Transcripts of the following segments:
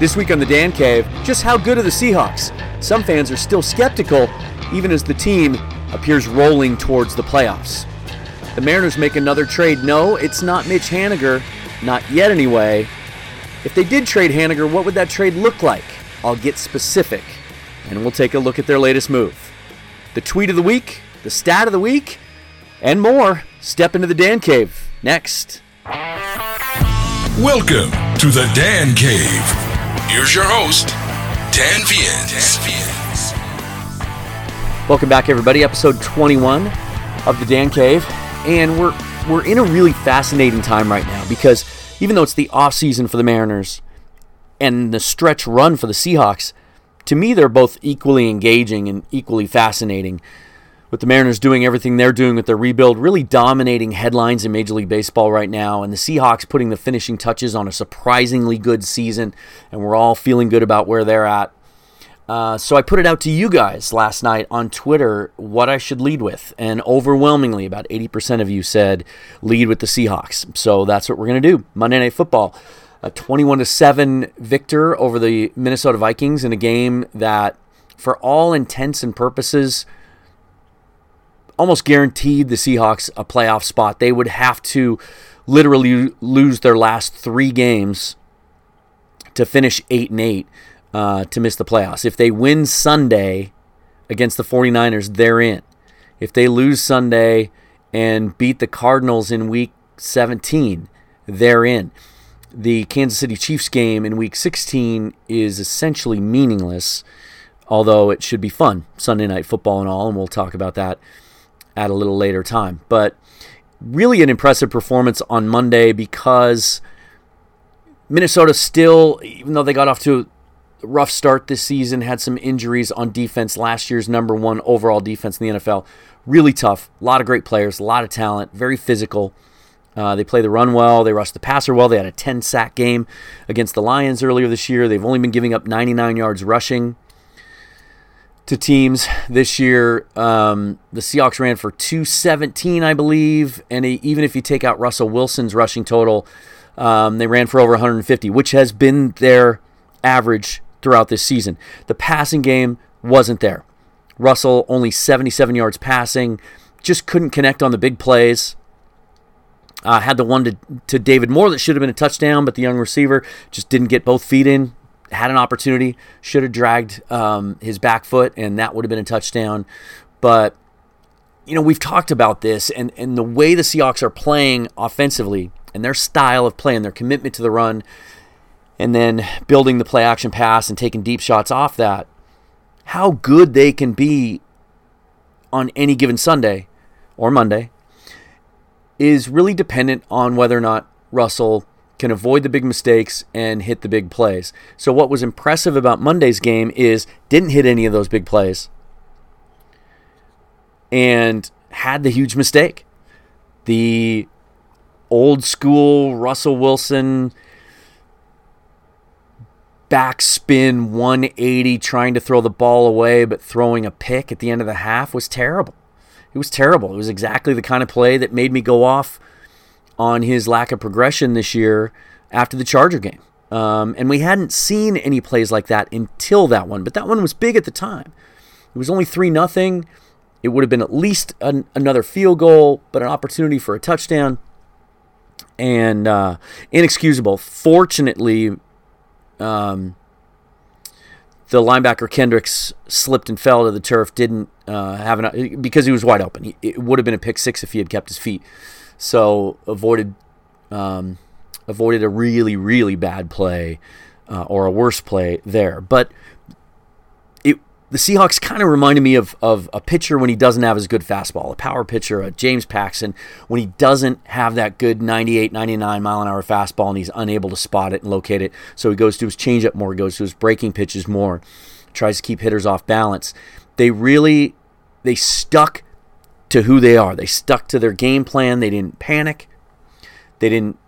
This week on the Dan Cave, just how good are the Seahawks? Some fans are still skeptical, even as the team appears rolling towards the playoffs. The Mariners make another trade. No, it's not Mitch Haniger, not yet anyway. If they did trade Haniger, what would that trade look like? I'll get specific, and we'll take a look at their latest move. The tweet of the week, the stat of the week, and more. Step into the Dan Cave next. Welcome to the Dan Cave. Here's your host, Dan Viens. Welcome back, everybody. Episode 21 of the Dan Cave, and we're we're in a really fascinating time right now because even though it's the off season for the Mariners and the stretch run for the Seahawks, to me they're both equally engaging and equally fascinating. With the Mariners doing everything they're doing with their rebuild, really dominating headlines in Major League Baseball right now, and the Seahawks putting the finishing touches on a surprisingly good season, and we're all feeling good about where they're at. Uh, so I put it out to you guys last night on Twitter what I should lead with, and overwhelmingly, about 80% of you said lead with the Seahawks. So that's what we're going to do. Monday Night Football, a 21 to seven victor over the Minnesota Vikings in a game that, for all intents and purposes, almost guaranteed the Seahawks a playoff spot. They would have to literally lose their last three games to finish eight and eight uh, to miss the playoffs. If they win Sunday against the 49ers, they're in. If they lose Sunday and beat the Cardinals in week 17, they're in. The Kansas City Chiefs game in week 16 is essentially meaningless, although it should be fun. Sunday night football and all, and we'll talk about that at a little later time. But really an impressive performance on Monday because Minnesota still, even though they got off to a rough start this season, had some injuries on defense, last year's number one overall defense in the NFL. Really tough. A lot of great players, a lot of talent, very physical. Uh, they play the run well. They rush the passer well. They had a 10 sack game against the Lions earlier this year. They've only been giving up 99 yards rushing to teams this year. Um, the Seahawks ran for 217, I believe, and even if you take out Russell Wilson's rushing total, um, they ran for over 150, which has been their average throughout this season. The passing game wasn't there. Russell only 77 yards passing, just couldn't connect on the big plays. Uh, had the one to, to David Moore that should have been a touchdown, but the young receiver just didn't get both feet in. Had an opportunity, should have dragged um, his back foot, and that would have been a touchdown. But, you know, we've talked about this, and, and the way the Seahawks are playing offensively and their style of play and their commitment to the run, and then building the play action pass and taking deep shots off that, how good they can be on any given Sunday or Monday is really dependent on whether or not Russell can avoid the big mistakes and hit the big plays. So what was impressive about Monday's game is didn't hit any of those big plays and had the huge mistake. The old school Russell Wilson backspin 180 trying to throw the ball away but throwing a pick at the end of the half was terrible. It was terrible. It was exactly the kind of play that made me go off on his lack of progression this year after the Charger game. Um, and we hadn't seen any plays like that until that one, but that one was big at the time. It was only 3 nothing. It would have been at least an, another field goal, but an opportunity for a touchdown. And uh, inexcusable. Fortunately, um, the linebacker Kendricks slipped and fell to the turf. Didn't uh, have an because he was wide open. He, it would have been a pick six if he had kept his feet. So avoided um, avoided a really really bad play uh, or a worse play there. But it the Seahawks kind of reminded me of of a pitcher when he doesn't have his good fastball, a power pitcher, a James Paxton when he doesn't have that good 98 99 mile an hour fastball and he's unable to spot it and locate it. So he goes to his changeup more, goes to his breaking pitches more, tries to keep hitters off balance. They really they stuck to who they are. They stuck to their game plan. They didn't panic. They didn't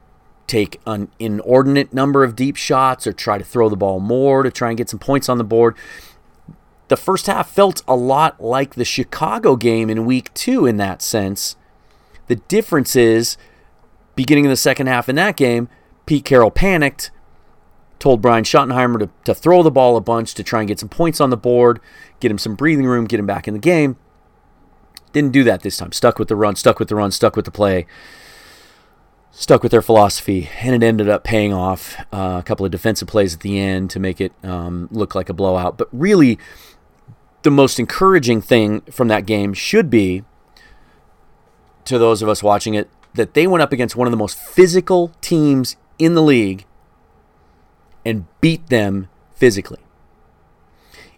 take an inordinate number of deep shots or try to throw the ball more to try and get some points on the board. The first half felt a lot like the Chicago game in week two in that sense. The difference is, beginning of the second half in that game, Pete Carroll panicked told Brian Schottenheimer to, to throw the ball a bunch to try and get some points on the board, get him some breathing room, get him back in the game. Didn't do that this time. Stuck with the run, stuck with the run, stuck with the play, stuck with their philosophy, and it ended up paying off. Uh, a couple of defensive plays at the end to make it um, look like a blowout. But really, the most encouraging thing from that game should be to those of us watching it that they went up against one of the most physical teams in the league and beat them physically.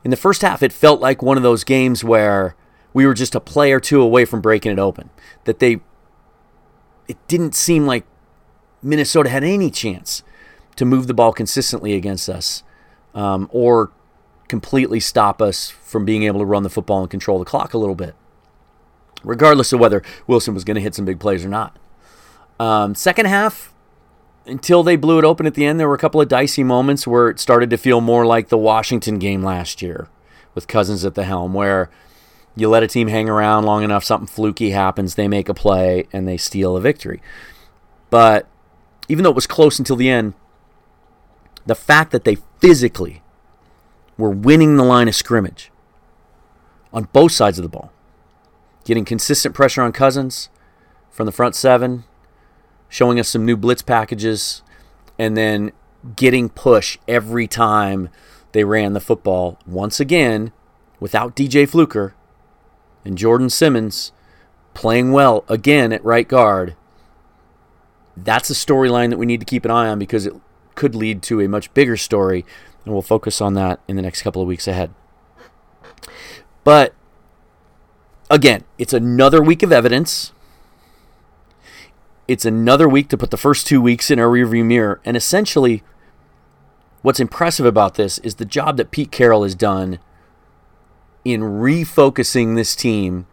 In the first half, it felt like one of those games where we were just a play or two away from breaking it open. That they, it didn't seem like Minnesota had any chance to move the ball consistently against us um, or completely stop us from being able to run the football and control the clock a little bit, regardless of whether Wilson was going to hit some big plays or not. Um, second half, until they blew it open at the end, there were a couple of dicey moments where it started to feel more like the Washington game last year with Cousins at the helm, where you let a team hang around long enough, something fluky happens, they make a play, and they steal a victory. But even though it was close until the end, the fact that they physically were winning the line of scrimmage on both sides of the ball, getting consistent pressure on Cousins from the front seven, showing us some new blitz packages, and then getting push every time they ran the football. Once again, without DJ Fluker and Jordan Simmons playing well again at right guard. That's a storyline that we need to keep an eye on because it could lead to a much bigger story, and we'll focus on that in the next couple of weeks ahead. But again, it's another week of evidence it's another week to put the first two weeks in our rearview mirror. And essentially, what's impressive about this is the job that Pete Carroll has done in refocusing this team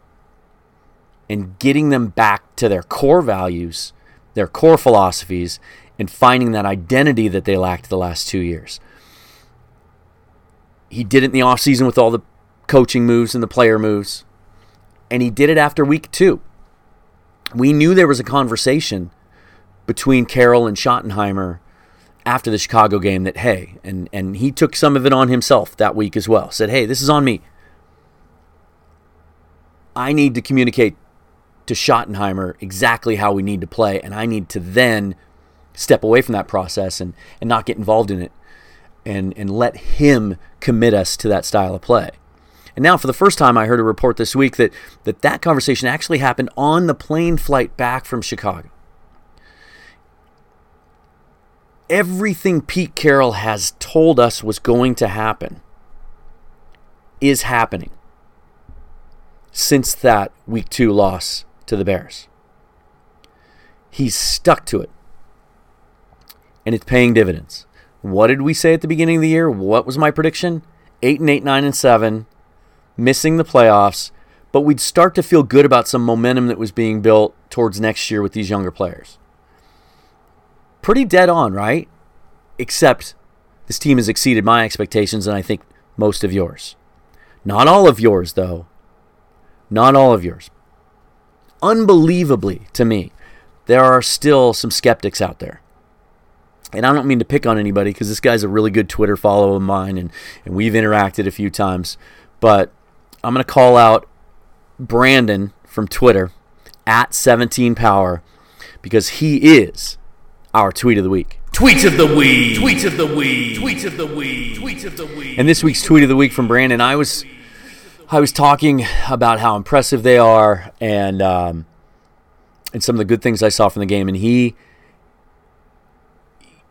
and getting them back to their core values, their core philosophies, and finding that identity that they lacked the last two years. He did it in the offseason with all the coaching moves and the player moves, and he did it after week two we knew there was a conversation between Carroll and Schottenheimer after the Chicago game that hey, and and he took some of it on himself that week as well. Said, "Hey, this is on me. I need to communicate to Schottenheimer exactly how we need to play, and I need to then step away from that process and and not get involved in it, and and let him commit us to that style of play." And now, for the first time, I heard a report this week that that, that conversation actually happened on the plane flight back from Chicago. Everything Pete Carroll has told us was going to happen is happening since that week two loss to the Bears. He's stuck to it, and it's paying dividends. What did we say at the beginning of the year? What was my prediction? Eight and eight, nine and seven missing the playoffs, but we'd start to feel good about some momentum that was being built towards next year with these younger players. Pretty dead on, right? Except this team has exceeded my expectations and I think most of yours. Not all of yours, though. Not all of yours. Unbelievably, to me, there are still some skeptics out there. And I don't mean to pick on anybody because this guy's a really good Twitter follow of mine and, and we've interacted a few times. But I'm going to call out Brandon from Twitter at 17power because he is our tweet of the week. Tweet of the week. Tweet of the week. Tweet of the week. Tweet of the week. And this week's tweet of the week from Brandon, I was I was talking about how impressive they are and um, and some of the good things I saw from the game, and he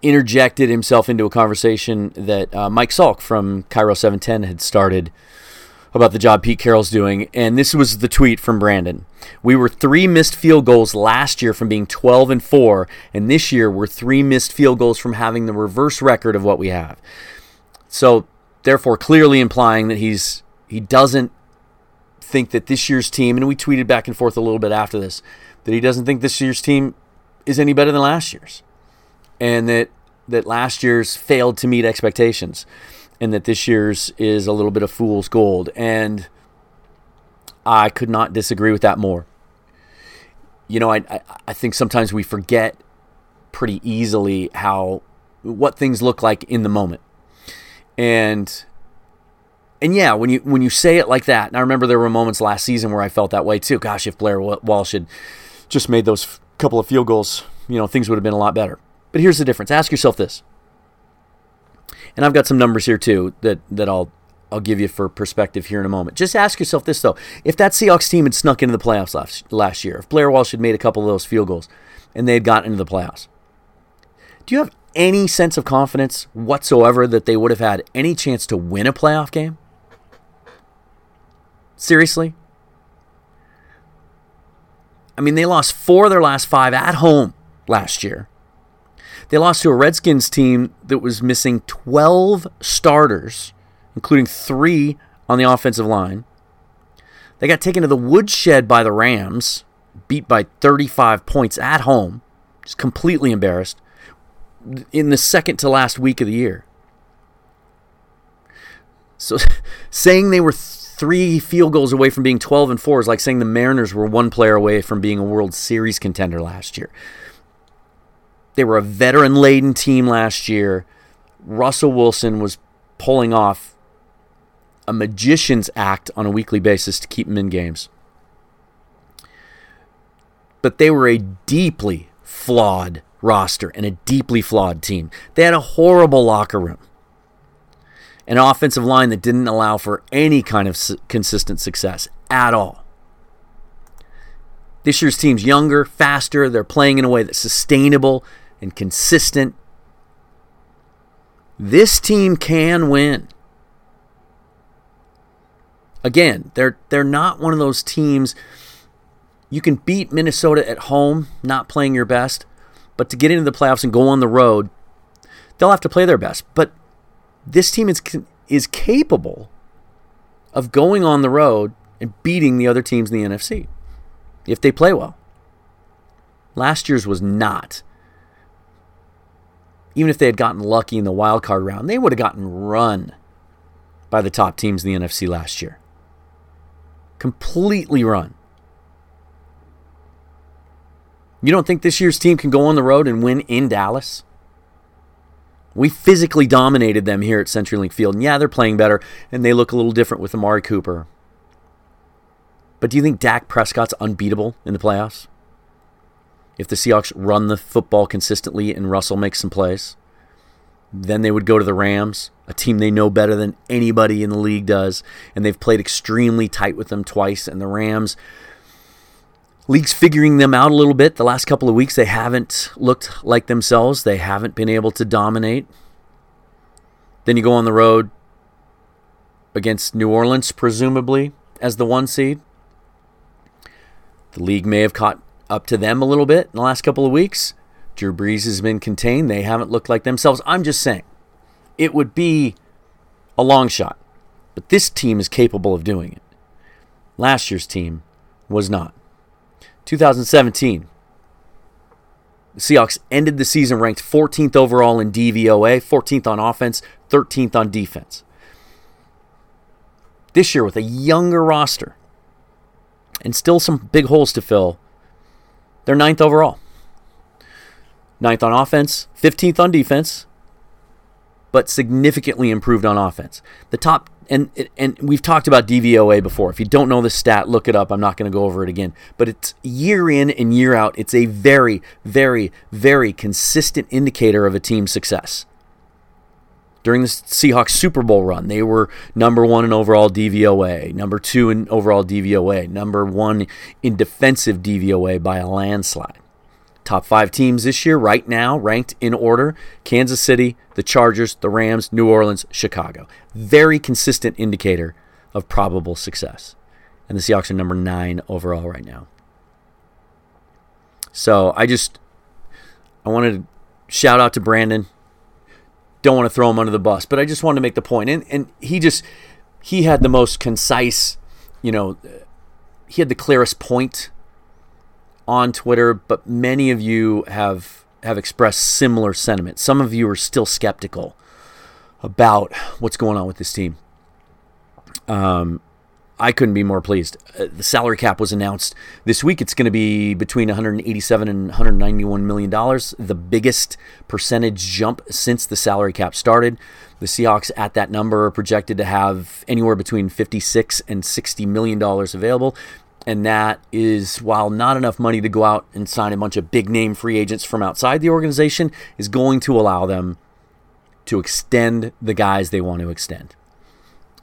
interjected himself into a conversation that uh, Mike Salk from KIRO 710 had started about the job Pete Carroll's doing, and this was the tweet from Brandon. We were three missed field goals last year from being 12 and 4, and this year we're three missed field goals from having the reverse record of what we have. So, therefore, clearly implying that he's he doesn't think that this year's team, and we tweeted back and forth a little bit after this, that he doesn't think this year's team is any better than last year's, and that that last year's failed to meet expectations and that this year's is a little bit of fool's gold. And I could not disagree with that more. You know, I, I, I think sometimes we forget pretty easily how what things look like in the moment. And and yeah, when you when you say it like that, and I remember there were moments last season where I felt that way too. Gosh, if Blair Walsh had just made those f- couple of field goals, you know, things would have been a lot better. But here's the difference. Ask yourself this. And I've got some numbers here too that that I'll I'll give you for perspective here in a moment. Just ask yourself this though: if that Seahawks team had snuck into the playoffs last last year, if Blair Walsh had made a couple of those field goals, and they had gotten into the playoffs, do you have any sense of confidence whatsoever that they would have had any chance to win a playoff game? Seriously? I mean, they lost four of their last five at home last year. They lost to a Redskins team that was missing 12 starters, including three on the offensive line. They got taken to the woodshed by the Rams, beat by 35 points at home, just completely embarrassed, in the second to last week of the year. So saying they were three field goals away from being 12 and 4 is like saying the Mariners were one player away from being a World Series contender last year. They were a veteran laden team last year. Russell Wilson was pulling off a magician's act on a weekly basis to keep them in games. But they were a deeply flawed roster and a deeply flawed team. They had a horrible locker room an offensive line that didn't allow for any kind of consistent success at all. This year's team's younger, faster, they're playing in a way that's sustainable and consistent. This team can win. Again, they're they're not one of those teams you can beat Minnesota at home, not playing your best, but to get into the playoffs and go on the road, they'll have to play their best. But this team is is capable of going on the road and beating the other teams in the NFC if they play well. Last year's was not. Even if they had gotten lucky in the wild card round, they would have gotten run by the top teams in the NFC last year. Completely run. You don't think this year's team can go on the road and win in Dallas? We physically dominated them here at CenturyLink Field. And yeah, they're playing better, and they look a little different with Amari Cooper. But do you think Dak Prescott's unbeatable in the playoffs? If the Seahawks run the football consistently and Russell makes some plays, then they would go to the Rams, a team they know better than anybody in the league does, and they've played extremely tight with them twice. And the Rams, League's figuring them out a little bit. The last couple of weeks, they haven't looked like themselves. They haven't been able to dominate. Then you go on the road against New Orleans, presumably, as the one seed. The league may have caught up to them a little bit in the last couple of weeks. Drew Brees has been contained. They haven't looked like themselves. I'm just saying, it would be a long shot, but this team is capable of doing it. Last year's team was not. 2017. The Seahawks ended the season ranked 14th overall in DVOA, 14th on offense, 13th on defense. This year, with a younger roster and still some big holes to fill, they're ninth overall. Ninth on offense, 15th on defense, but significantly improved on offense. The top and and we've talked about DVOA before. If you don't know the stat, look it up. I'm not going to go over it again. But it's year in and year out. It's a very, very, very consistent indicator of a team's success. During the Seahawks Super Bowl run, they were number one in overall DVOA, number two in overall DVOA, number one in defensive DVOA by a landslide. Top five teams this year, right now, ranked in order Kansas City, the Chargers, the Rams, New Orleans, Chicago. Very consistent indicator of probable success. And the Seahawks are number nine overall right now. So I just, I wanted to shout out to Brandon. Don't want to throw him under the bus, but I just wanted to make the point. And, and he just, he had the most concise, you know, he had the clearest point on Twitter, but many of you have have expressed similar sentiments. Some of you are still skeptical about what's going on with this team. Um, I couldn't be more pleased. Uh, the salary cap was announced this week. It's going to be between 187 and 191 million dollars, the biggest percentage jump since the salary cap started. The Seahawks at that number are projected to have anywhere between 56 and 60 million dollars available. And that is, while not enough money to go out and sign a bunch of big name free agents from outside the organization, is going to allow them to extend the guys they want to extend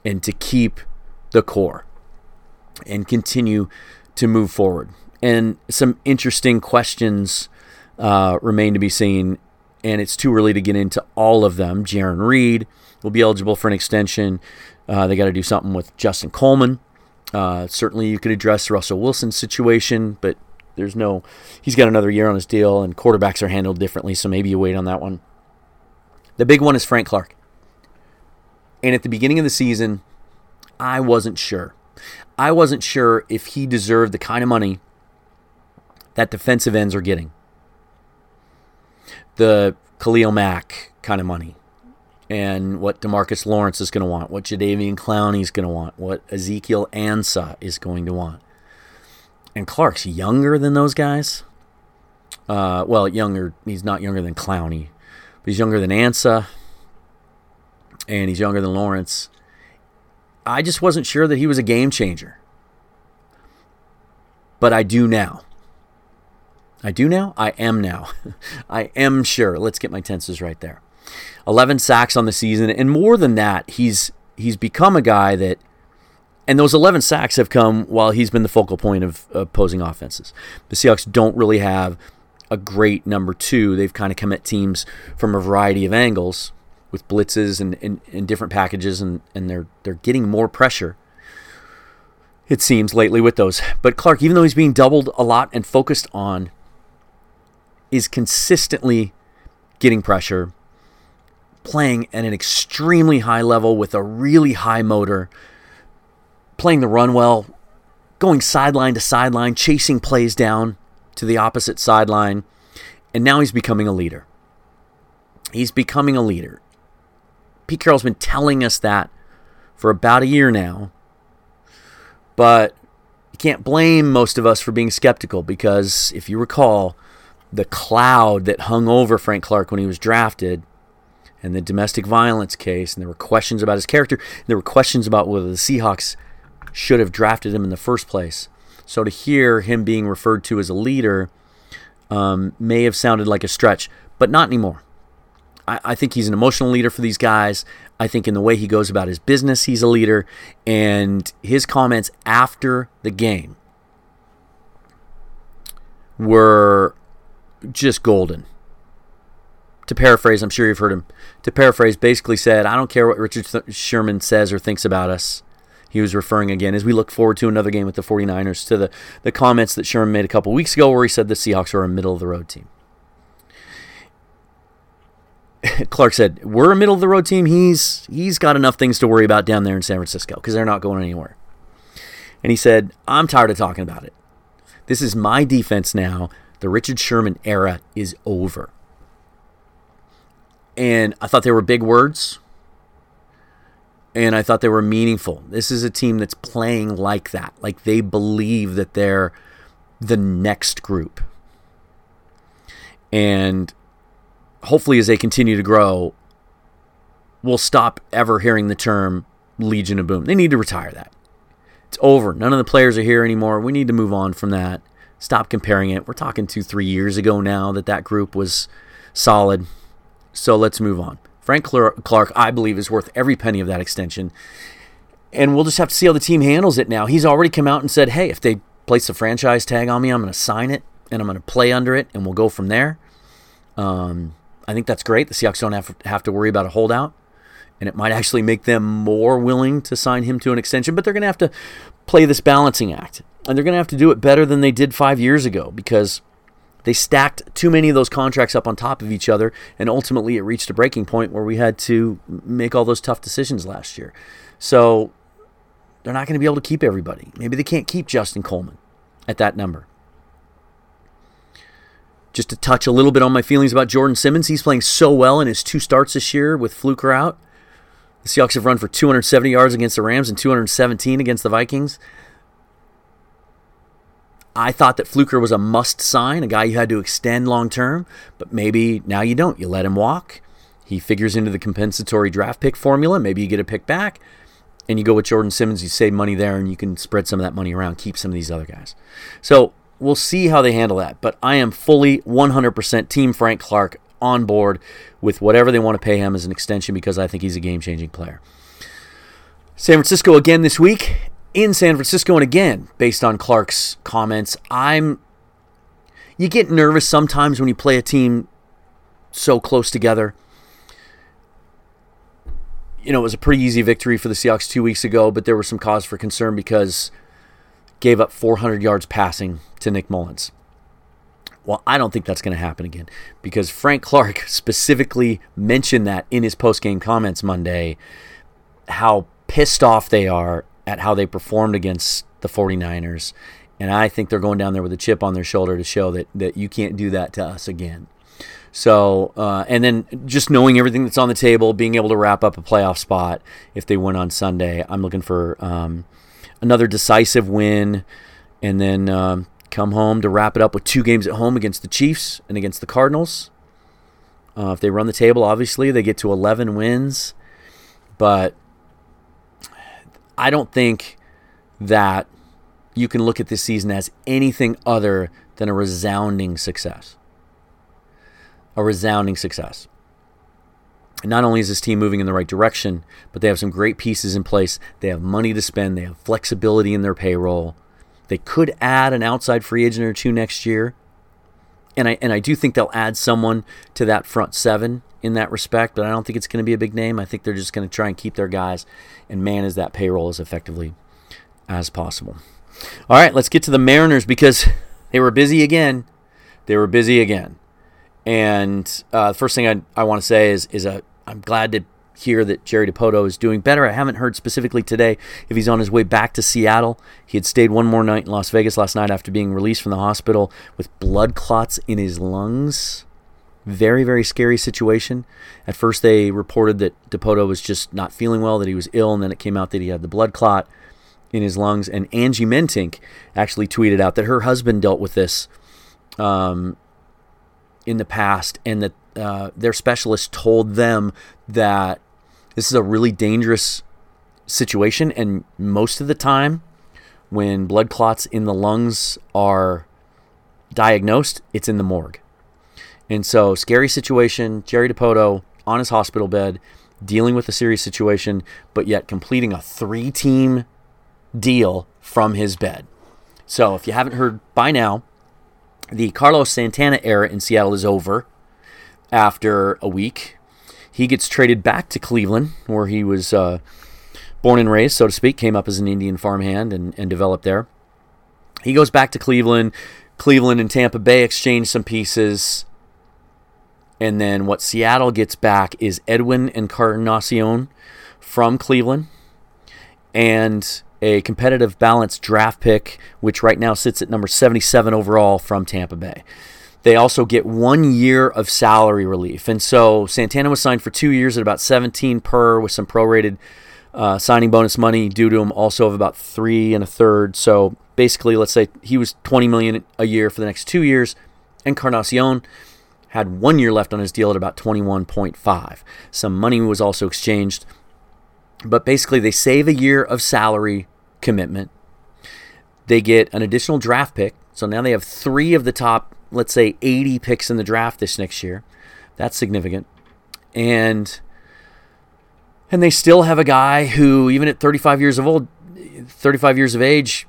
and to keep the core and continue to move forward. And some interesting questions uh, remain to be seen, and it's too early to get into all of them. Jarran Reed will be eligible for an extension. Uh, they got to do something with Justin Coleman. Uh, certainly, you could address Russell Wilson's situation, but there's no. He's got another year on his deal, and quarterbacks are handled differently, so maybe you wait on that one. The big one is Frank Clark. And at the beginning of the season, I wasn't sure. I wasn't sure if he deserved the kind of money that defensive ends are getting. The Khalil Mack kind of money. And what DeMarcus Lawrence is going to want, what Jadeveon Clowney is going to want, what Ezekiel Ansah is going to want. And Clark's younger than those guys. Uh, well, younger. He's not younger than Clowney, but he's younger than Ansah, and he's younger than Lawrence. I just wasn't sure that he was a game changer. But I do now. I do now? I am now. I am sure. Let's get my tenses right there. 11 sacks on the season and more than that, he's he's become a guy that and those 11 sacks have come while he's been the focal point of opposing offenses. The Seahawks don't really have a great number 2. They've kind of come at teams from a variety of angles with blitzes and, and, and different packages, and, and they're they're getting more pressure. It seems lately with those. But Clark, even though he's being doubled a lot and focused on, is consistently getting pressure, playing at an extremely high level with a really high motor, playing the run well, going sideline to sideline, chasing plays down to the opposite sideline, and now he's becoming a leader. He's becoming a leader. Pete Carroll's been telling us that for about a year now. But you can't blame most of us for being skeptical because if you recall, the cloud that hung over Frank Clark when he was drafted and the domestic violence case, and there were questions about his character, there were questions about whether the Seahawks should have drafted him in the first place. So to hear him being referred to as a leader um, may have sounded like a stretch, but not anymore. I, I think he's an emotional leader for these guys. I think in the way he goes about his business, he's a leader. And his comments after the game were just golden. To paraphrase, I'm sure you've heard him. To paraphrase, basically said, I don't care what Richard Sherman says or thinks about us. He was referring again as we look forward to another game with the 49ers to the, the comments that Sherman made a couple weeks ago where he said the Seahawks are a middle of the road team. Clark said, "We're a middle of the road team. He's he's got enough things to worry about down there in San Francisco because they're not going anywhere." And he said, "I'm tired of talking about it. This is my defense now. The Richard Sherman era is over." And I thought they were big words. And I thought they were meaningful. This is a team that's playing like that. Like they believe that they're the next group. And hopefully, as they continue to grow, we'll stop ever hearing the term Legion of Boom. They need to retire that. It's over. None of the players are here anymore. We need to move on from that. Stop comparing it. We're talking two, three years ago now that that group was solid. So let's move on. Frank Clark, I believe, is worth every penny of that extension. And we'll just have to see how the team handles it now. He's already come out and said, hey, if they place a franchise tag on me, I'm going to sign it and I'm going to play under it and we'll go from there. Um, I think that's great. The Seahawks don't have, have to worry about a holdout, and it might actually make them more willing to sign him to an extension. But they're going to have to play this balancing act, and they're going to have to do it better than they did five years ago because they stacked too many of those contracts up on top of each other, and ultimately it reached a breaking point where we had to make all those tough decisions last year. So they're not going to be able to keep everybody. Maybe they can't keep Justin Coleman at that number just to touch a little bit on my feelings about Jordan Simmons. He's playing so well in his two starts this year with Fluker out. The Seahawks have run for 270 yards against the Rams and 217 against the Vikings. I thought that Fluker was a must sign, a guy you had to extend long term, but maybe now you don't. You let him walk. He figures into the compensatory draft pick formula. Maybe you get a pick back and you go with Jordan Simmons. You save money there and you can spread some of that money around, keep some of these other guys. So we'll see how they handle that. But I am fully 100% Team Frank Clark on board with whatever they want to pay him as an extension because I think he's a game changing player. San Francisco again this week in San Francisco, and again, based on Clark's comments, I'm. You get nervous sometimes when you play a team so close together. You know, it was a pretty easy victory for the Seahawks two weeks ago, but there was some cause for concern because gave up 400 yards passing to Nick Mullens. Well, I don't think that's going to happen again because Frank Clark specifically mentioned that in his post-game comments Monday, how pissed off they are at how they performed against the 49ers. And I think they're going down there with a chip on their shoulder to show that, that you can't do that to us again. So, uh, and then just knowing everything that's on the table, being able to wrap up a playoff spot if they win on Sunday, I'm looking for um, another decisive win and then um, come home to wrap it up with two games at home against the Chiefs and against the Cardinals. Uh, if they run the table, obviously, they get to 11 wins. But I don't think that you can look at this season as anything other than a resounding success. A resounding success. Not only is this team moving in the right direction, but they have some great pieces in place. They have money to spend, they have flexibility in their payroll. They could add an outside free agent or two next year. And I and I do think they'll add someone to that front seven in that respect, but I don't think it's going to be a big name. I think they're just going to try and keep their guys and manage that payroll as effectively as possible. All right, let's get to the Mariners because they were busy again. They were busy again. And uh, the first thing I, I want to say is is a, I'm glad to hear that Jerry Dipoto is doing better. I haven't heard specifically today if he's on his way back to Seattle. He had stayed one more night in Las Vegas last night after being released from the hospital with blood clots in his lungs. Very, very scary situation. At first, they reported that Dipoto was just not feeling well, that he was ill, and then it came out that he had the blood clot in his lungs. And Angie Mentink actually tweeted out that her husband dealt with this um, in the past, and that uh, their specialist told them that this is a really dangerous situation, and most of the time, when blood clots in the lungs are diagnosed, it's in the morgue. And so, scary situation. Jerry Dipoto on his hospital bed, dealing with a serious situation, but yet completing a three team deal from his bed. So, if you haven't heard by now, the Carlos Santana era in Seattle is over after a week. He gets traded back to Cleveland, where he was uh, born and raised, so to speak, came up as an Indian farmhand and, and developed there. He goes back to Cleveland. Cleveland and Tampa Bay exchange some pieces. And then what Seattle gets back is Edwin and Encarnacion from Cleveland and a competitive balance draft pick, which right now sits at number 77 overall from Tampa Bay. They also get one year of salary relief. And so Santana was signed for two years at about 17 per with some prorated uh, signing bonus money due to him also of about three and a third. So basically, let's say he was 20 million a year for the next two years. And Encarnacion had one year left on his deal at about 21.5. Some money was also exchanged, but basically they save a year of salary commitment. They get an additional draft pick, so now they have three of the top, let's say, 80 picks in the draft this next year. That's significant, and and they still have a guy who, even at 35 years of old, 35 years of age,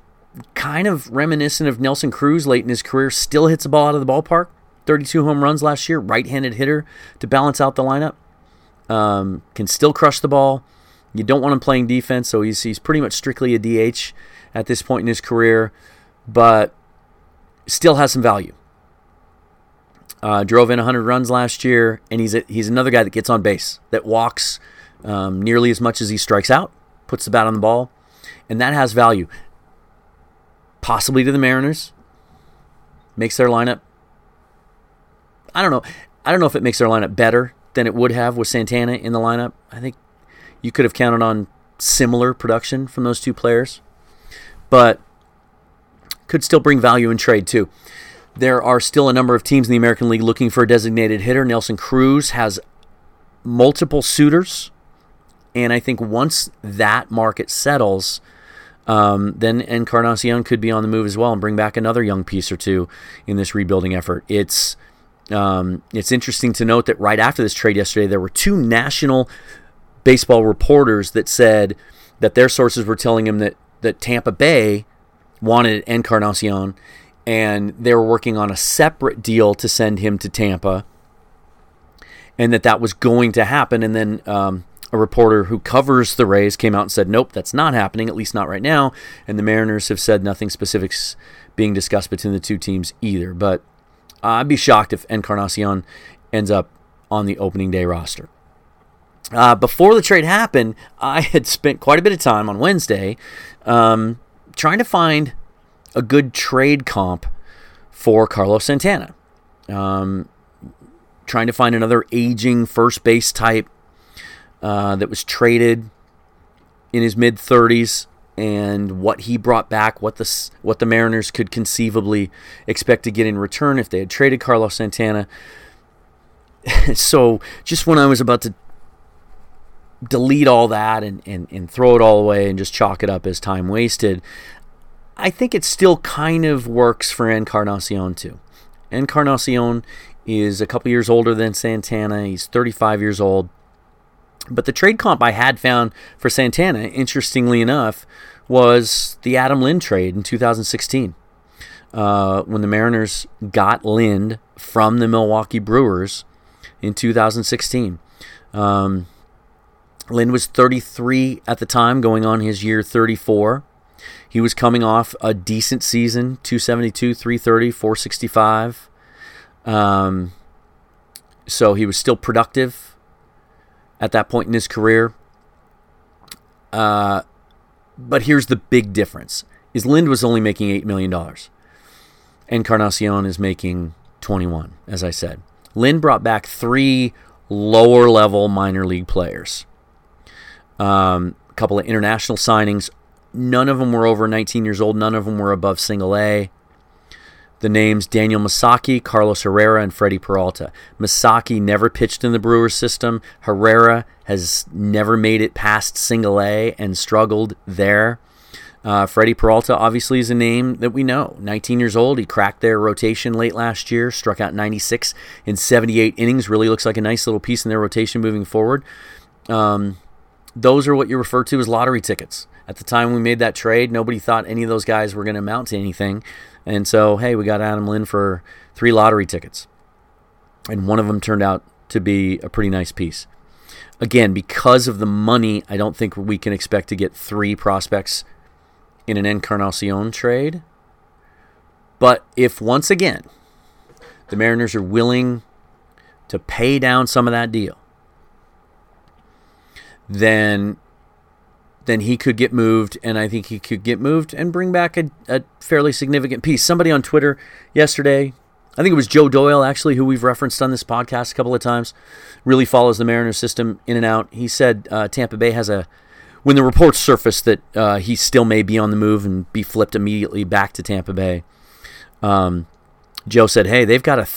kind of reminiscent of Nelson Cruz late in his career, still hits a ball out of the ballpark. 32 home runs last year, right handed hitter to balance out the lineup. Um, can still crush the ball. You don't want him playing defense, so he's, he's pretty much strictly a DH at this point in his career, but still has some value. Uh, drove in 100 runs last year, and he's a, he's another guy that gets on base, that walks um, nearly as much as he strikes out, puts the bat on the ball, and that has value. Possibly to the Mariners, makes their lineup I don't know. I don't know if it makes their lineup better than it would have with Santana in the lineup. I think you could have counted on similar production from those two players, but could still bring value in trade too. There are still a number of teams in the American League looking for a designated hitter. Nelson Cruz has multiple suitors, and I think once that market settles, um, then Encarnacion could be on the move as well and bring back another young piece or two in this rebuilding effort. It's um, it's interesting to note that right after this trade yesterday, there were two national baseball reporters that said that their sources were telling him that that Tampa Bay wanted Encarnacion, and they were working on a separate deal to send him to Tampa, and that that was going to happen. And then um, a reporter who covers the Rays came out and said, "Nope, that's not happening. At least not right now." And the Mariners have said nothing specifics being discussed between the two teams either. But I'd be shocked if Encarnacion ends up on the opening day roster. Uh, before the trade happened, I had spent quite a bit of time on Wednesday um, trying to find a good trade comp for Carlos Santana. Um, trying to find another aging first base type uh, that was traded in his mid 30s and what he brought back, what the what the Mariners could conceivably expect to get in return if they had traded Carlos Santana. so just when I was about to delete all that and, and, and throw it all away and just chalk it up as time wasted, I think it still kind of works for Encarnacion too. Encarnacion is a couple years older than Santana. He's 35 years old. But the trade comp I had found for Santana, interestingly enough, was the Adam Lind trade in 2016. Uh, when the Mariners got Lind from the Milwaukee Brewers in 2016. Um, Lind was 33 at the time, going on his year 34. He was coming off a decent season 272, 330, 465. Um, so he was still productive at that point in his career. Uh, but here's the big difference: is Lind was only making eight million dollars, Encarnacion is making 21. As I said, Lind brought back three lower level minor league players, um, a couple of international signings. None of them were over 19 years old. None of them were above single A the names Daniel Missaki, Carlos Herrera, and Freddy Peralta. Missaki never pitched in the Brewers system. Herrera has never made it past single A and struggled there. Uh, Freddy Peralta obviously is a name that we know. 19 years old, he cracked their rotation late last year, struck out 96 in 78 innings. Really looks like a nice little piece in their rotation moving forward. Um, those are what you refer to as lottery tickets. At the time we made that trade, nobody thought any of those guys were going to amount to anything. And so, hey, we got Adam Lind for three lottery tickets. And one of them turned out to be a pretty nice piece. Again, because of the money, I don't think we can expect to get three prospects in an Encarnacion trade. But if once again the Mariners are willing to pay down some of that deal, then then he could get moved, and I think he could get moved and bring back a, a fairly significant piece. Somebody on Twitter yesterday, I think it was Joe Doyle actually, who we've referenced on this podcast a couple of times, really follows the Mariners system in and out. He said uh, Tampa Bay has a when the reports surfaced that uh, he still may be on the move and be flipped immediately back to Tampa Bay. Um, Joe said, "Hey, they've got a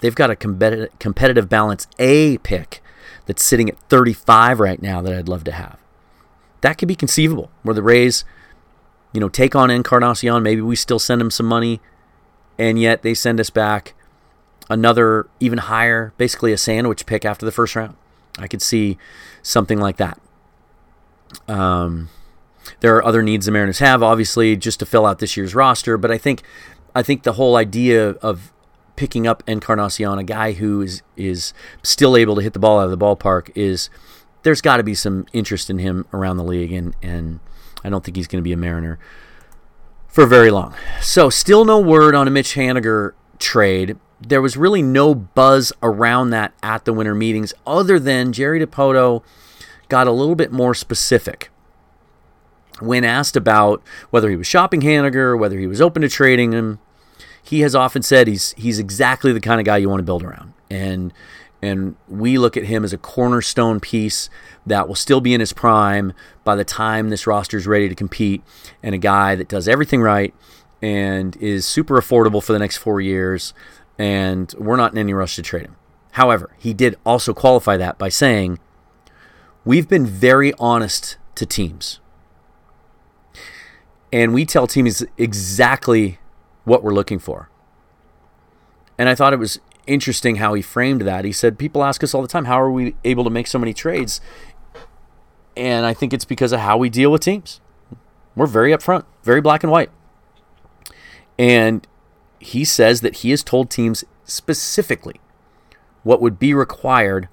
they've got a competitive, competitive balance A pick that's sitting at 35 right now that I'd love to have." That could be conceivable where the Rays, you know, take on Encarnacion. Maybe we still send them some money, and yet they send us back another even higher, basically a sandwich pick after the first round. I could see something like that. Um, there are other needs the Mariners have, obviously, just to fill out this year's roster. But I think, I think the whole idea of picking up Encarnacion, a guy who is is still able to hit the ball out of the ballpark, is there's got to be some interest in him around the league, and, and I don't think he's going to be a Mariner for very long. So, still no word on a Mitch Haniger trade. There was really no buzz around that at the winter meetings, other than Jerry Dipoto got a little bit more specific when asked about whether he was shopping Haniger, whether he was open to trading him. He has often said he's he's exactly the kind of guy you want to build around, and And we look at him as a cornerstone piece that will still be in his prime by the time this roster is ready to compete, and a guy that does everything right and is super affordable for the next four years. And we're not in any rush to trade him. However, he did also qualify that by saying, We've been very honest to teams. And we tell teams exactly what we're looking for. And I thought it was interesting how he framed that. He said, People ask us all the time, how are we able to make so many trades? And I think it's because of how we deal with teams. We're very upfront, very black and white. And he says that he has told teams specifically what would be required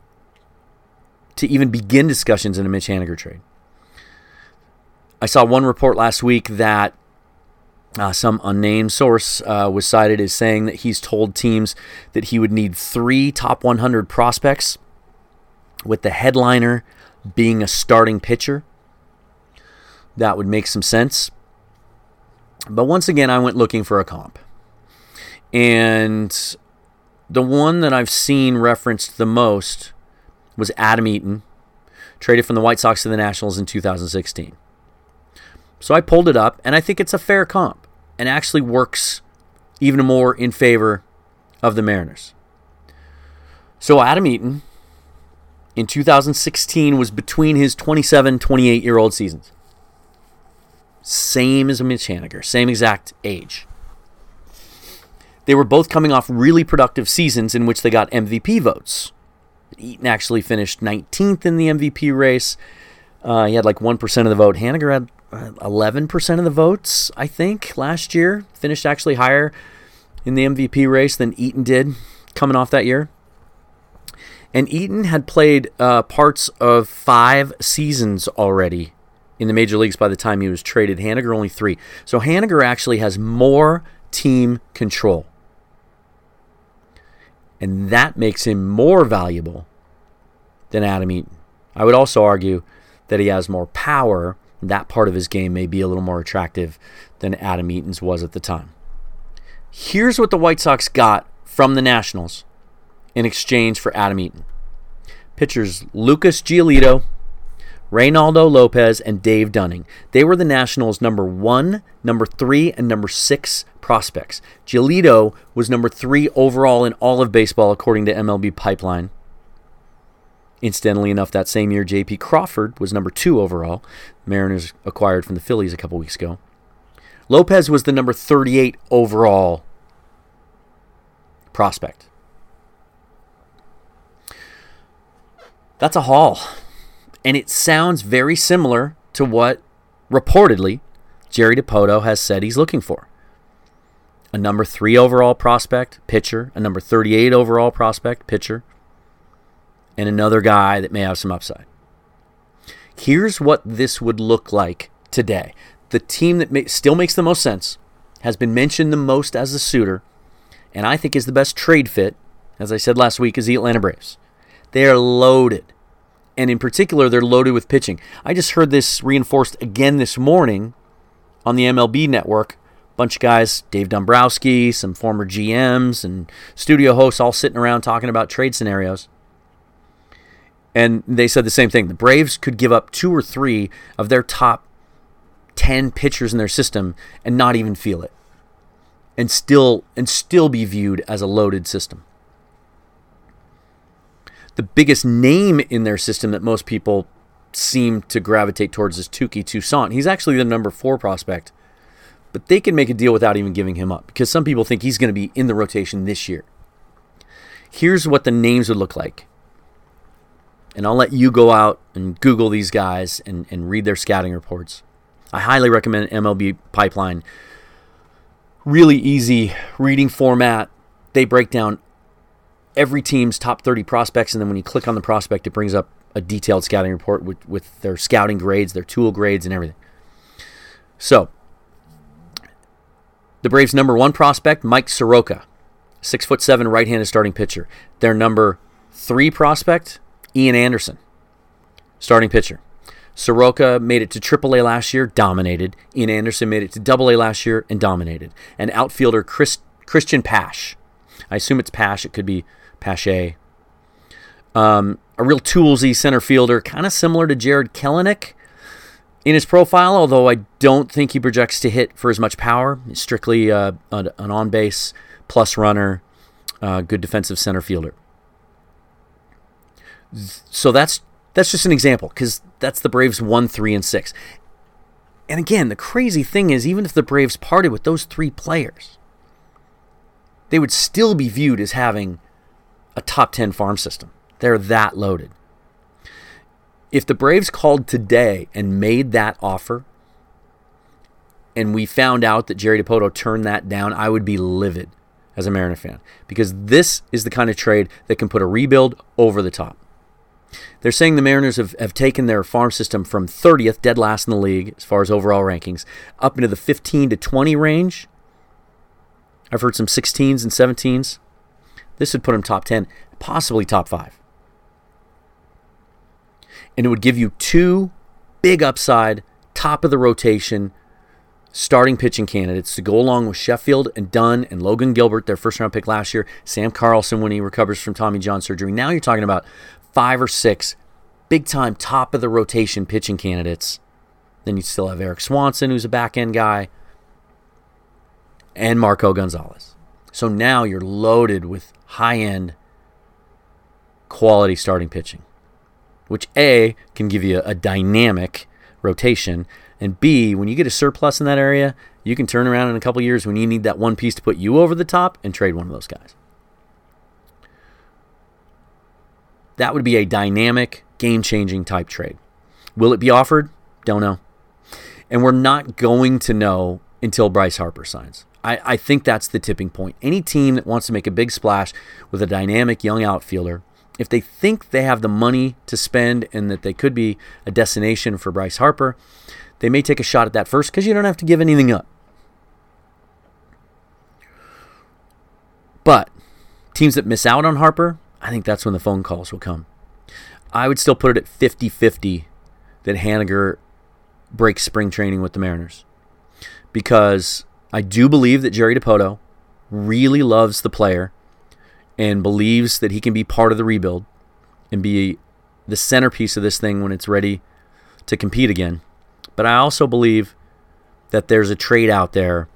to even begin discussions in a Mitch Haniger trade. I saw one report last week that uh, some unnamed source uh, was cited as saying that he's told teams that he would need three top 100 prospects, with the headliner being a starting pitcher. That would make some sense. But once again, I went looking for a comp. And the one that I've seen referenced the most was Adam Eaton, traded from the White Sox to the Nationals in 2016. So I pulled it up, and I think it's a fair comp and actually works even more in favor of the Mariners. So Adam Eaton in 2016 was between his 27, 28 year old seasons. Same as Mitch Haniger, same exact age. They were both coming off really productive seasons in which they got MVP votes. Eaton actually finished 19th in the MVP race. Uh, he had like 1% of the vote. Haniger had 11% of the votes, I think, last year. Finished actually higher in the MVP race than Eaton did coming off that year. And Eaton had played uh, parts of five seasons already in the major leagues by the time he was traded. Haniger only three. So Haniger actually has more team control. And that makes him more valuable than Adam Eaton. I would also argue that he has more power that part of his game may be a little more attractive than Adam Eaton's was at the time. Here's what the White Sox got from the Nationals in exchange for Adam Eaton pitchers Lucas Giolito, Reynaldo Lopez, and Dane Dunning. They were the Nationals' number one, number three, and number six prospects. Giolito was number three overall in all of baseball, according to MLB Pipeline. Incidentally enough, that same year, J.P. Crawford was number two overall. Mariners acquired from the Phillies a couple weeks ago. Lopez was the number 38 overall prospect. That's a haul. And it sounds very similar to what reportedly Jerry Dipoto has said he's looking for. A number three overall prospect, pitcher, a number 38 overall prospect, pitcher, and another guy that may have some upside. Here's what this would look like today. The team that may, still makes the most sense, has been mentioned the most as a suitor, and I think is the best trade fit, as I said last week, is the Atlanta Braves. They are loaded. And in particular, they're loaded with pitching. I just heard this reinforced again this morning on the MLB network. Bunch of guys, Dave Dombrowski, some former GMs, and studio hosts all sitting around talking about trade scenarios. And they said the same thing. The Braves could give up two or three of their top 10 pitchers in their system and not even feel it. And still and still be viewed as a loaded system. The biggest name in their system that most people seem to gravitate towards is Touki Toussaint. He's actually the number 4 prospect. But they can make a deal without even giving him up because some people think he's going to be in the rotation this year. Here's what the names would look like and I'll let you go out and Google these guys and, and read their scouting reports. I highly recommend MLB Pipeline. Really easy reading format. They break down every team's top 30 prospects, and then when you click on the prospect, it brings up a detailed scouting report with, with their scouting grades, their tool grades, and everything. So, the Braves' number one prospect, Mike Soroka, six foot seven right-handed starting pitcher. Their number three prospect, Ian Anderson, starting pitcher. Soroka made it to AAA last year, dominated. Ian Anderson made it to AA last year and dominated. And outfielder Chris, Christian Pash. I assume it's Pash. It could be Pache. Um, a real toolsy center fielder, kind of similar to Jarred Kelenic in his profile, although I don't think he projects to hit for as much power. He's strictly uh, an on base plus runner, uh, good defensive center fielder. So that's that's just an example because that's the Braves one, three, and six. And again, the crazy thing is, even if the Braves parted with those three players, they would still be viewed as having a top 10 farm system. They're that loaded. If the Braves called today and made that offer, and we found out that Jerry Dipoto turned that down, I would be livid as a Mariner fan because this is the kind of trade that can put a rebuild over the top. They're saying the Mariners have, have taken their farm system from 30th, dead last in the league as far as overall rankings, up into the 15 to 20 range. I've heard some 16s and 17s. This would put them top 10, possibly top 5. And it would give you two big upside, top of the rotation, starting pitching candidates to go along with Sheffield and Dunn and Logan Gilbert, their first round pick last year, Sam Carlson when he recovers from Tommy John surgery. Now you're talking about five or six big time top of the rotation pitching candidates. Then you still have Erik Swanson, who's a back end guy, and Marco Gonzalez. So now you're loaded with high end quality starting pitching, which A can give you a dynamic rotation, and B, when you get a surplus in that area, you can turn around in a couple years when you need that one piece to put you over the top and trade one of those guys. That would be a dynamic, game changing type trade. Will it be offered? Don't know. And we're not going to know until Bryce Harper signs. I, I think that's the tipping point. Any team that wants to make a big splash with a dynamic young outfielder, if they think they have the money to spend and that they could be a destination for Bryce Harper, they may take a shot at that first because you don't have to give anything up. But teams that miss out on Harper, I think that's when the phone calls will come. I would still put it at 50 50 that Haniger breaks spring training with the Mariners. Because I do believe that Jerry Dipoto really loves the player and believes that he can be part of the rebuild and be the centerpiece of this thing when it's ready to compete again. But I also believe that there's a trade out there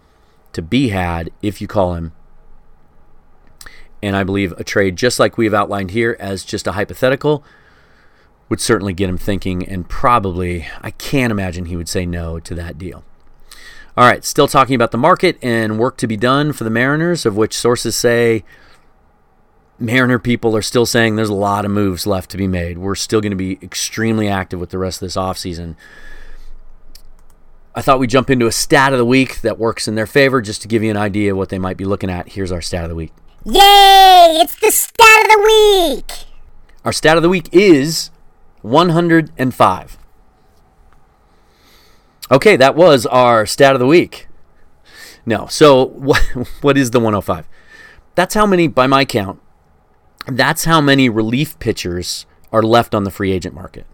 to be had if you call him and I believe a trade just like we've outlined here as just a hypothetical would certainly get him thinking, and probably, I can't imagine he would say no to that deal. All right, still talking about the market and work to be done for the Mariners, of which sources say Mariner people are still saying there's a lot of moves left to be made. We're still going to be extremely active with the rest of this offseason. I thought we'd jump into a stat of the week that works in their favor just to give you an idea of what they might be looking at. Here's our stat of the week. Yay! It's the stat of the week! Our stat of the week is 105. Okay, that was our stat of the week. No, so what, what is the 105? That's how many, by my count, that's how many relief pitchers are left on the free agent market.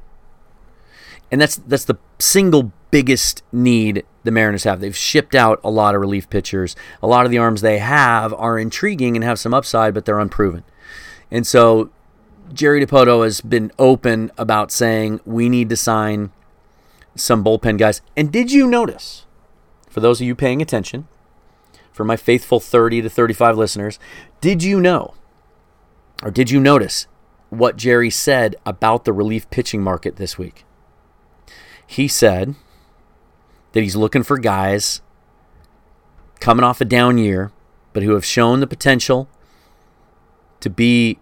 And that's that's the single biggest need the Mariners have. They've shipped out a lot of relief pitchers. A lot of the arms they have are intriguing and have some upside, but they're unproven. And so Jerry Dipoto has been open about saying we need to sign some bullpen guys. And did you notice, for those of you paying attention, for my faithful 30 to 35 listeners, did you know or did you notice what Jerry said about the relief pitching market this week? He said that he's looking for guys coming off a down year, but who have shown the potential to be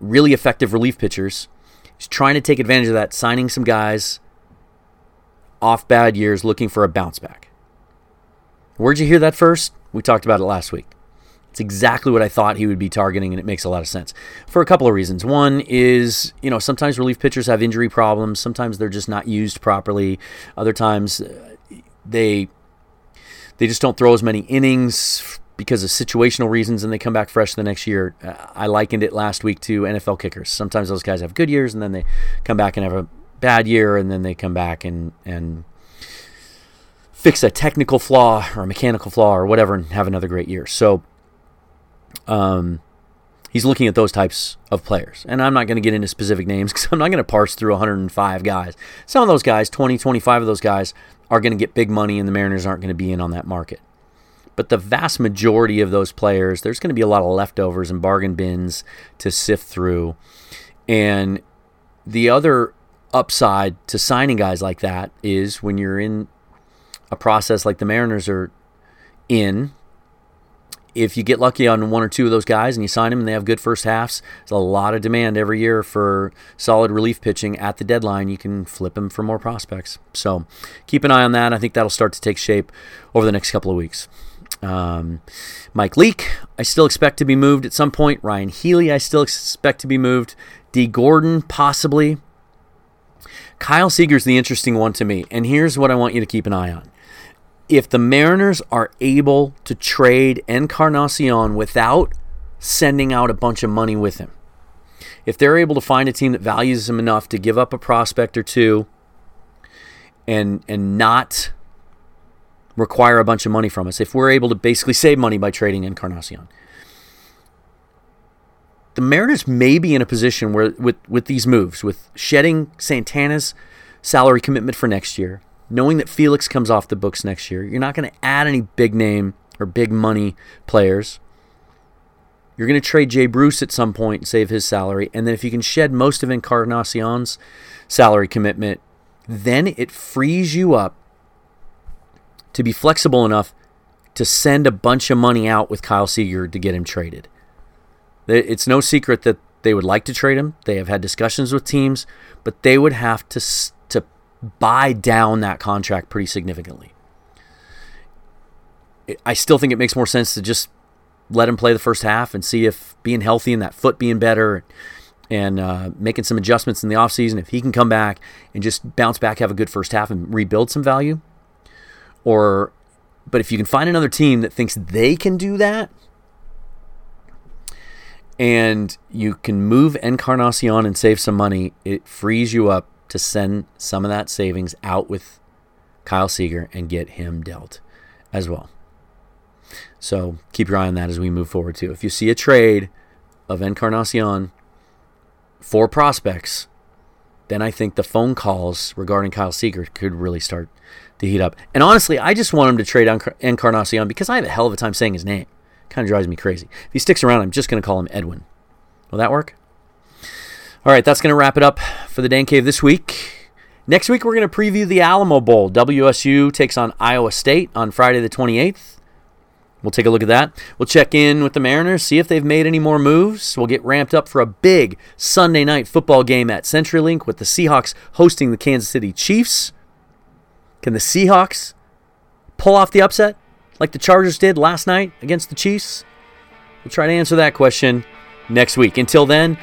really effective relief pitchers. He's trying to take advantage of that, signing some guys off bad years looking for a bounce back. Where'd you hear that first? We talked about it last week. It's exactly what I thought he would be targeting, and it makes a lot of sense for a couple of reasons. One is, you know, sometimes relief pitchers have injury problems. Sometimes they're just not used properly. Other times, they they just don't throw as many innings because of situational reasons, and they come back fresh the next year. Uh, I likened it last week to NFL kickers. Sometimes those guys have good years, and then they come back and have a bad year, and then they come back and and fix a technical flaw or a mechanical flaw or whatever, and have another great year. So, um, He's looking at those types of players. And I'm not going to get into specific names because I'm not going to parse through 105 guys. Some of those guys, 20, 25 of those guys, are going to get big money, and the Mariners aren't going to be in on that market. But the vast majority of those players, there's going to be a lot of leftovers and bargain bins to sift through. And the other upside to signing guys like that is when you're in a process like the Mariners are in, if you get lucky on one or two of those guys and you sign them and they have good first halves, there's a lot of demand every year for solid relief pitching at the deadline. You can flip them for more prospects. So keep an eye on that. I think that'll start to take shape over the next couple of weeks. Um, Mike Leake, I still expect to be moved at some point. Ryon Healy, I still expect to be moved. Dee Gordon, possibly. Kyle Seager's the interesting one to me. And here's what I want you to keep an eye on if the Mariners are able to trade Encarnacion without sending out a bunch of money with him, if they're able to find a team that values him enough to give up a prospect or two and and not require a bunch of money from us, if we're able to basically save money by trading Encarnacion, the Mariners may be in a position where with with these moves, with shedding Santana's salary commitment for next year, knowing that Felix comes off the books next year, you're not going to add any big name or big money players. You're going to trade Jay Bruce at some point and save his salary. And then if you can shed most of Encarnacion's salary commitment, then it frees you up to be flexible enough to send a bunch of money out with Kyle Seager to get him traded. It's no secret that they would like to trade him. They have had discussions with teams, but they would have to buy down that contract pretty significantly. I still think it makes more sense to just let him play the first half and see if being healthy and that foot being better and uh, making some adjustments in the offseason, if he can come back and just bounce back, have a good first half, and rebuild some value. Or, but if you can find another team that thinks they can do that, and you can move Encarnacion and save some money, it frees you up to send some of that savings out with Kyle Seager and get him dealt as well. So keep your eye on that as we move forward too. If you see a trade of Encarnacion for prospects, then I think the phone calls regarding Kyle Seager could really start to heat up. And honestly, I just want him to trade Encarnacion because I have a hell of a time saying his name. Kind of drives me crazy. If he sticks around, I'm just going to call him Edwin. Will that work? All right, that's going to wrap it up for the Dan Cave this week. Next week, we're going to preview the Alamo Bowl. WSU takes on Iowa State on Friday the 28th. We'll take a look at that. We'll check in with the Mariners, see if they've made any more moves. We'll get ramped up for a big Sunday night football game at CenturyLink with the Seahawks hosting the Kansas City Chiefs. Can the Seahawks pull off the upset like the Chargers did last night against the Chiefs? We'll try to answer that question next week. Until then,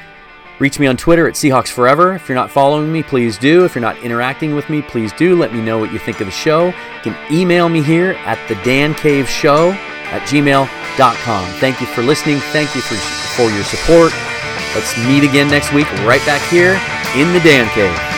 Reach me on Twitter at Seahawks Forever. If you're not following me, please do. If you're not interacting with me, please do. Let me know what you think of the show. You can email me here at the Dan Cave Show at gmail.com. Thank you for listening. Thank you for, for your support. Let's meet again next week, right back here in the Dan Cave.